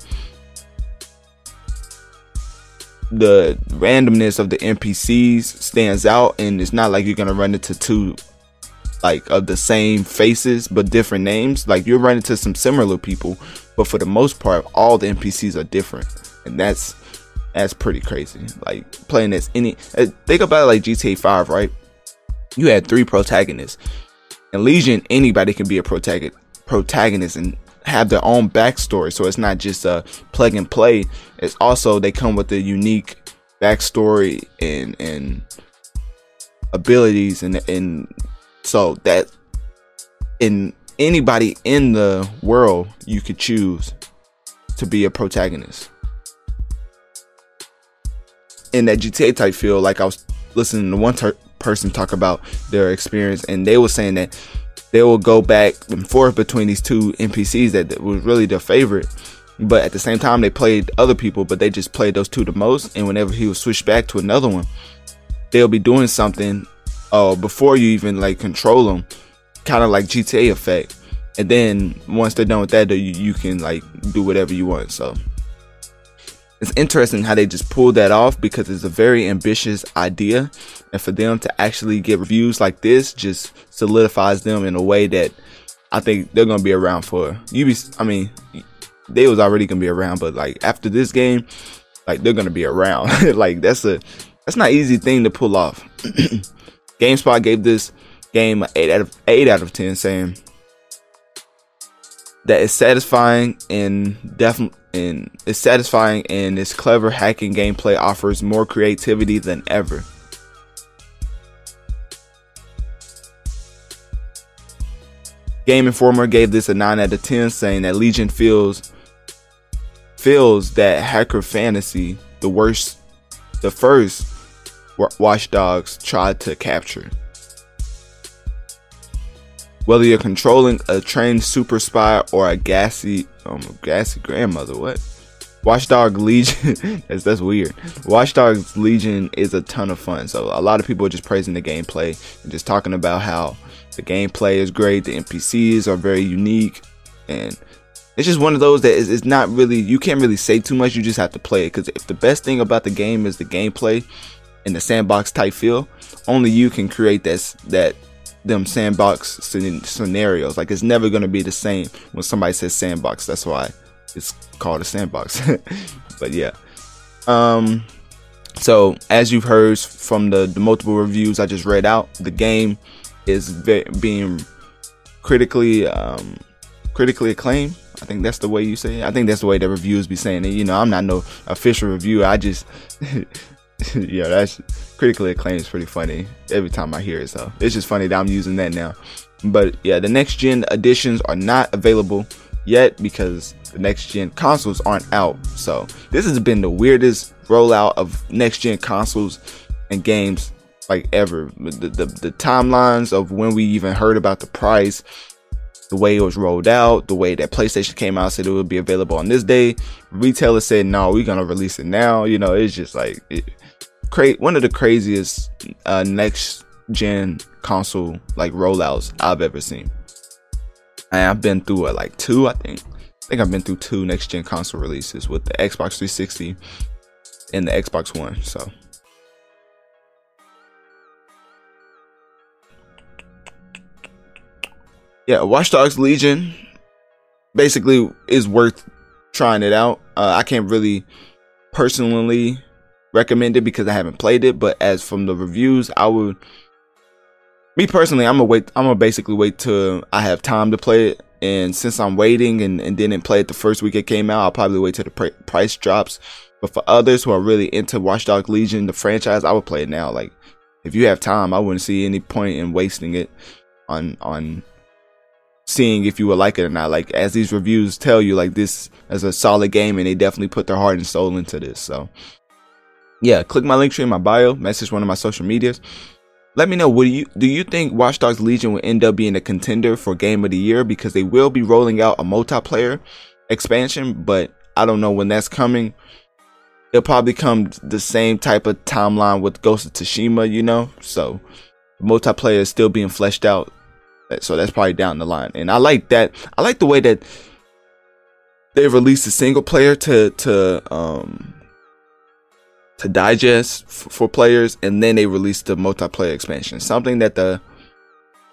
the randomness of the NPCs stands out, and it's not like you're gonna run into two like of the same faces but different names. Like you'll run into some similar people, but for the most part, all the NPCs are different, and that's that's pretty crazy. Like playing as any uh, think about it like GTA 5, right? You had three protagonists. In Legion, anybody can be a protagonist protagonist and have their own backstory. So it's not just a plug and play. It's also they come with a unique backstory and and abilities and and so that in anybody in the world you could choose to be a protagonist. In that GTA type feel, like I was listening to one ter- person talk about their experience, and they were saying that they will go back and forth between these two NPCs that was really their favorite. But at the same time, they played other people, but they just played those two the most. And whenever he would switch back to another one, they'll be doing something uh, before you even like control them, kind of like GTA effect. And then once they're done with that, you, you can like do whatever you want. So it's interesting how they just pulled that off because it's a very ambitious idea and for them to actually get reviews like this just solidifies them in a way that i think they're gonna be around for. You be i mean they was already gonna be around but like after this game like they're gonna be around. [LAUGHS] Like that's a that's not easy thing to pull off. [CLEARS THROAT] Gamespot gave this game an 8 out of 8 out of 10 saying that it's satisfying and definitely and it's satisfying and its clever hacking gameplay offers more creativity than ever. Game Informer gave this a 9 out of 10 saying that Legion feels feels that hacker fantasy the worst the first Watch Dogs tried to capture. Whether you're controlling a trained super spy or a gassy, um, gassy grandmother, what? Watchdog Legion, [LAUGHS] that's, that's weird. Watch Dogs Legion is a ton of fun. So a lot of people are just praising the gameplay and just talking about how the gameplay is great, the NPCs are very unique, and it's just one of those that is, is not really you can't really say too much. You just have to play it because if the best thing about the game is the gameplay and the sandbox type feel, only you can create that that them sandbox scenarios. Like it's never gonna be the same when somebody says sandbox. That's why it's called a sandbox. [LAUGHS] but yeah. Um. So as you've heard from the, the multiple reviews I just read out, the game is ve- being critically um critically acclaimed. I think that's the way you say it. I think that's the way the reviews be saying it. You know, I'm not no official review. I just [LAUGHS] yeah, that's critically acclaimed is pretty funny every time I hear it. So it's just funny that I'm using that now. But yeah, the next gen editions are not available yet because the next gen consoles aren't out. So this has been the weirdest rollout of next gen consoles and games like ever. The, the, the timelines of when we even heard about the price, the way it was rolled out, the way that PlayStation came out said it would be available on this day. Retailers said no, we're gonna release it now. You know, it's just like it, one of the craziest uh, next gen console like rollouts I've ever seen. And I've been through uh, like two, I think. I think I've been through two next gen console releases with the Xbox 360 and the Xbox One. So yeah, Watch Dogs Legion basically is worth trying it out. Uh, I can't really personally recommend it because I haven't played it, but as from the reviews, I would me personally, I'm gonna wait. I'm gonna basically wait till I have time to play it And since I'm waiting and, and didn't play it the first week it came out, I'll probably wait till the pr- price drops. But for others who are really into Watch Dogs Legion, the franchise, I would play it now. Like, if you have time, I wouldn't see any point in wasting it on on seeing if you would like it or not. Like as these reviews tell you, like this is a solid game, and they definitely put their heart and soul into this. So, yeah, click my Linktree in my bio, message one of my social medias. Let me know. Would you do you think Watch Dogs Legion will end up being a contender for Game of the Year because they will be rolling out a multiplayer expansion, but I don't know when that's coming. It'll probably come the same type of timeline with Ghost of Tsushima, you know. So multiplayer is still being fleshed out so that's probably down the line. And I like that. I like the way that they released a single player to to um to digest f- for players, and then they released the multiplayer expansion. Something that the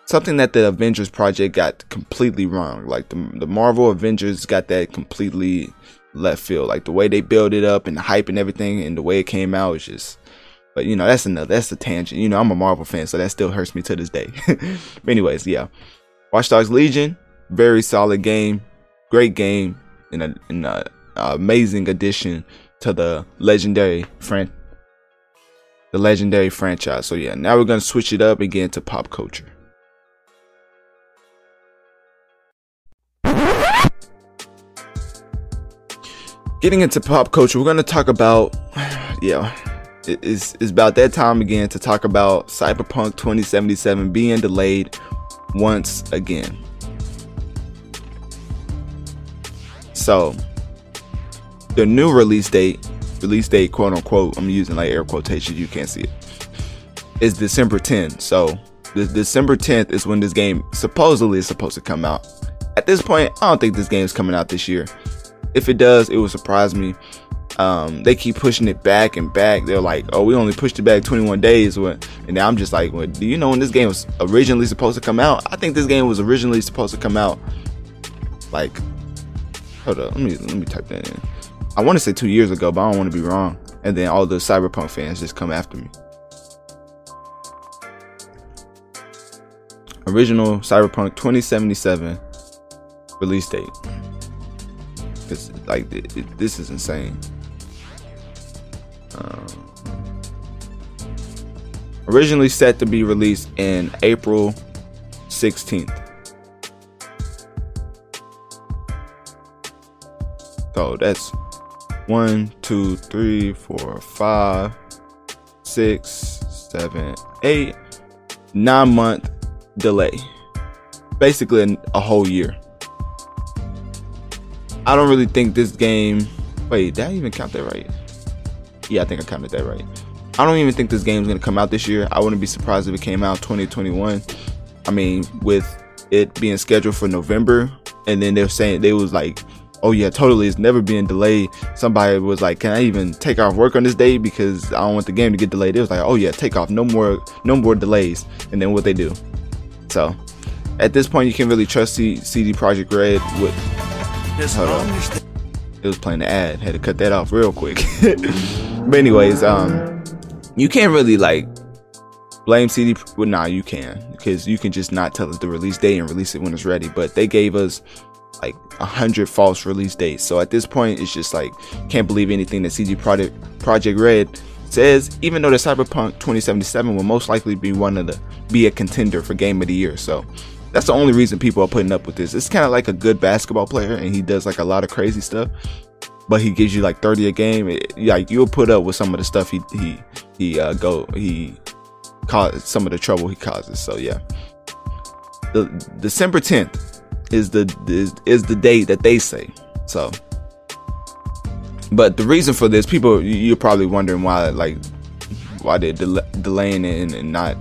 something that the Avengers project got completely wrong. Like the the Marvel Avengers got that completely left field. Like the way they built it up and the hype and everything, and the way it came out was just but you know, that's another that's a tangent. You know, I'm a Marvel fan, so that still hurts me to this day. but [LAUGHS] anyways, yeah. Watch Dogs Legion, very solid game, great game, and an a, amazing addition to the legendary fran the legendary franchise. So yeah, now we're gonna switch it up and get into pop culture. Getting into pop culture, we're gonna talk about [SIGHS] yeah it's, it's about that time again to talk about Cyberpunk 2077 being delayed once again. So, the new release date, release date, quote unquote, I'm using like air quotations, you can't see it, is December 10th. So, the December 10th is when this game supposedly is supposed to come out. At this point, I don't think this game is coming out this year. If it does, it would surprise me um, they keep pushing it back and back. They're like, "Oh, we only pushed it back 21 days." and now I'm just like, well, "Do you know when this game was originally supposed to come out?" I think this game was originally supposed to come out like, hold up, let me let me type that in. I want to say two years ago, but I don't want to be wrong. And then all the Cyberpunk fans just come after me. Original Cyberpunk 2077 release date. Like it, it, this is insane. Um, originally set to be released in April 16th. So that's one, two, three, four, five, six, seven, eight, nine month delay. Basically, a whole year. I don't really think this game. Wait, did I even count that right? Yeah, I think I counted that right. I don't even think this game's gonna come out this year. I wouldn't be surprised if it came out 2021. I mean, with it being scheduled for November, and then they're saying they was like, "Oh yeah, totally, it's never being delayed." Somebody was like, "Can I even take off work on this day because I don't want the game to get delayed?" It was like, "Oh yeah, take off, no more, no more delays." And then what they do? So, at this point, you can really trust C- CD Projekt Red with. Hold on. It was playing the ad. Had to cut that off real quick. [LAUGHS] But anyways, um, you can't really like blame CD. Well, nah, you can because you can just not tell us the release date and release it when it's ready. But they gave us like a hundred false release dates. So at this point, it's just like can't believe anything that CD Project Projekt Red says. Even though the Cyberpunk 2077 will most likely be one of the be a contender for Game of the Year. So that's the only reason people are putting up with this. It's kind of like a good basketball player, and he does like a lot of crazy stuff but he gives you like 30 a game, it, like you'll put up with some of the stuff he he he uh, go he cause some of the trouble he causes. So yeah, the December 10th is the is, is the date that they say. So, but the reason for this, people you're probably wondering why like why they're del- delaying it and, and, not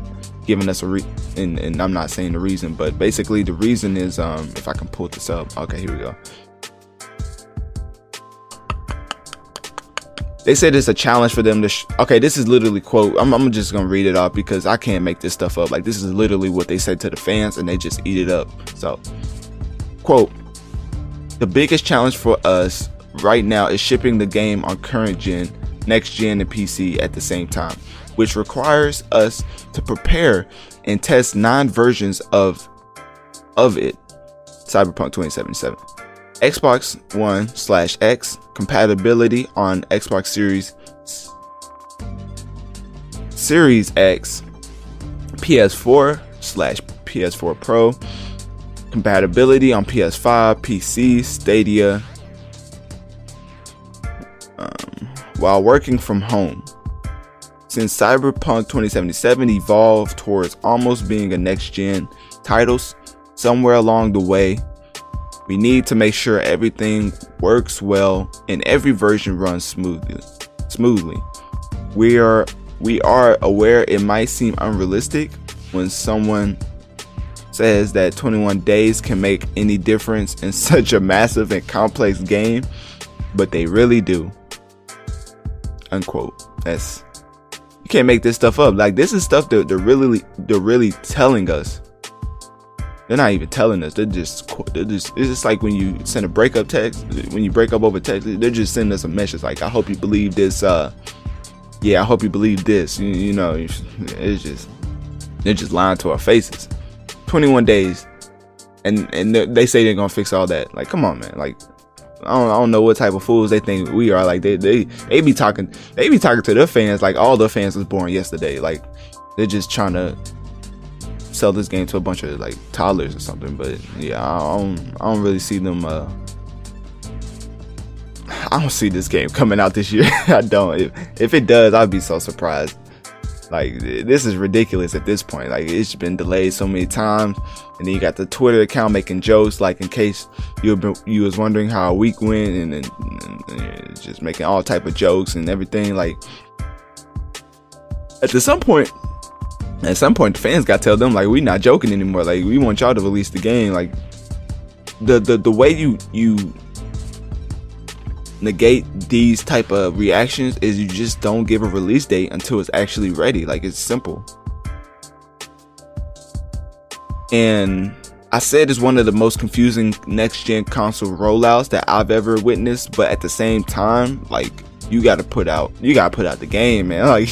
giving us a re- and, and I'm not saying the reason, but basically the reason is um if I can pull this up. Okay, here we go. they said it's a challenge for them to sh- okay this is literally quote I'm, I'm, just gonna read it off because i can't make this stuff up like this is literally what they said to the fans and they just eat it up so quote the biggest challenge for us right now is shipping the game on current gen next gen and pc at the same time which requires us to prepare and test nine versions of of it Cyberpunk 2077. Xbox One slash X compatibility on Xbox Series Series X, PS4 slash PS4 Pro, compatibility on PS5, PC, Stadia, um, while working from home. Since Cyberpunk 2077 evolved towards almost being a next gen title, somewhere along the way, we need to make sure everything works well and every version runs smoothly. Smoothly. We are we are aware it might seem unrealistic when someone says that 21 days can make any difference in [LAUGHS] such a massive and complex game, but they really do. Unquote. That's can't make this stuff up. Like this is stuff that they're really they're really telling us they're not even telling us. They're just, they're just, it's just like when you send a breakup text, when you break up over text, they're just sending us a message like, I hope you believe this, uh, yeah, I hope you believe this. You, you know, it's just, they're just lying to our faces. 21 days. And, and they say they're gonna fix all that. Like, come on, man. Like, I don't, I don't know what type of fools they think we are. Like, they, they, they be talking, they be talking to their fans like all the fans was born yesterday. Like, they're just trying to sell this game to a bunch of like toddlers or something. But yeah, I don't, I don't really see them. Uh, I don't see this game coming out this year. [LAUGHS] I don't. If, if it does, I'd be so surprised. Like this is ridiculous at this point. Like it's been delayed so many times, and then you got the Twitter account making jokes, like in case you you was wondering how a week went, and, and, and, and just making all type of jokes and everything. Like at some point, at some point the fans got to tell them like we not joking anymore. Like we want y'all to release the game. Like the the, the way you you negate these type of reactions is you just don't give a release date until it's actually ready. Like it's simple and I said it's one of the most confusing next gen console rollouts that I've ever witnessed, but at the same time, like you got to put out you got to put out the game man. [LAUGHS] Like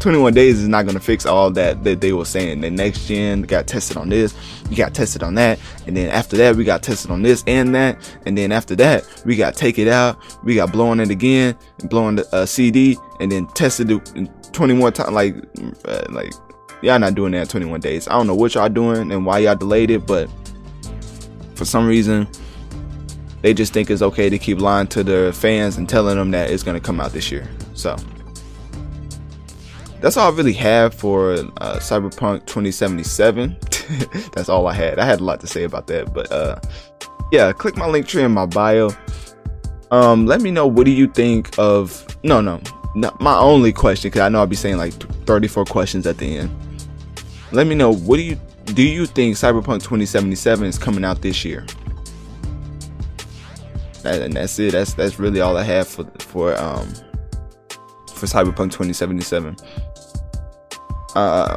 21 days is not to fix all that that they were saying. The next gen got tested on this you got tested on that and then after that we got tested on this and that and then after that we got take it out we got blowing it again blowing the uh, cd and then tested it 21 times like uh, like y'all not doing that 21 days i don't know what y'all doing and why y'all delayed it but for some reason they just think it's okay to keep lying to their fans and telling them that it's to come out this year. So that's all I really have for uh, Cyberpunk 2077. [LAUGHS] that's all I had. I had a lot to say about that, but uh, yeah, click my Linktree in my bio. Um, let me know what do you think of no, no, not my only question because I know I'll be saying like 34 questions at the end. Let me know what do you do you think Cyberpunk 2077 is coming out this year? and that's it. That's that's really all I have for for um for Cyberpunk 2077. Uh,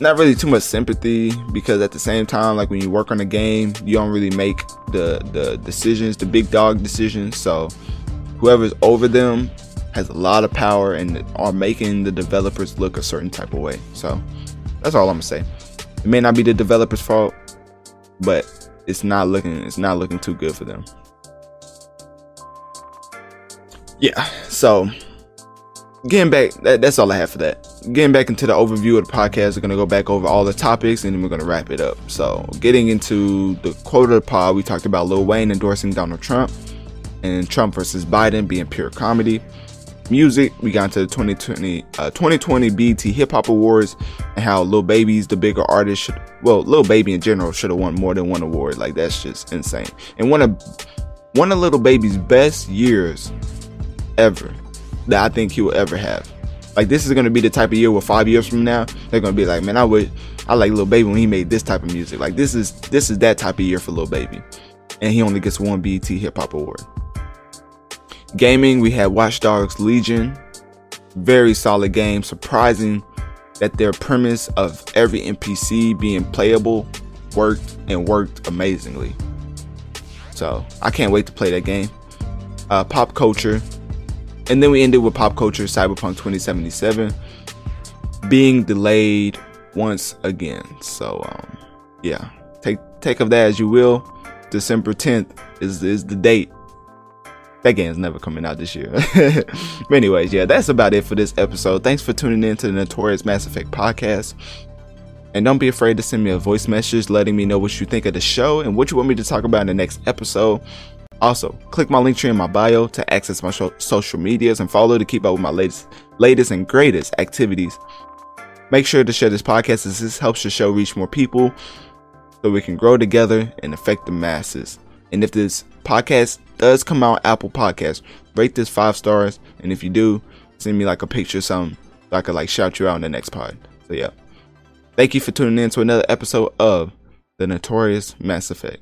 not really too much sympathy because at the same time, like when you work on a game, you don't really make the the decisions, the big dog decisions. So whoever's over them has a lot of power and are making the developers look a certain type of way. So that's all I'm gonna say. It may not be the developers' fault, but it's not looking it's not looking too good for them yeah, so getting back, that, that's all I have for that. Getting back into the overview of the podcast, we're gonna go back over all the topics and then we're gonna wrap it up. So, getting into the quote of the pod, we talked about Lil Wayne endorsing Donald Trump and Trump versus Biden being pure comedy. Music, we got into the 2020 uh, 2020 BET Hip Hop Awards and how Lil Baby's the bigger artist should, well, Lil Baby in general should have won more than one award. Like that's just insane. And one of one of Lil Baby's best years ever that I think he will ever have. Like this is gonna be the type of year where five years from now they're gonna be like, man, I would I like Lil Baby when he made this type of music. Like this is this is that type of year for Lil Baby, and he only gets one BET Hip Hop Award. Gaming, we had Watch Dogs Legion, very solid game. Surprising that their premise of every NPC being playable worked and worked amazingly. So I can't wait to play that game. Uh, pop culture, and then we ended with pop culture Cyberpunk 2077 being delayed once again. So um, yeah, take take of that as you will. December 10th is is the date. That game's never coming out this year. [LAUGHS] but anyways, yeah, that's about it for this episode. Thanks for tuning in to the Notorious Mass Effect podcast. And don't be afraid to send me a voice message letting me know what you think of the show and what you want me to talk about in the next episode. Also, click my Linktree in my bio to access my social medias and follow to keep up with my latest, latest and greatest activities. Make sure to share this podcast as this helps the show reach more people so we can grow together and affect the masses. And if this podcast does come out Apple Podcast, rate this five stars. And if you do, send me like a picture or something so I could like shout you out in the next pod. So yeah. Thank you for tuning in to another episode of The Notorious Mass Effect.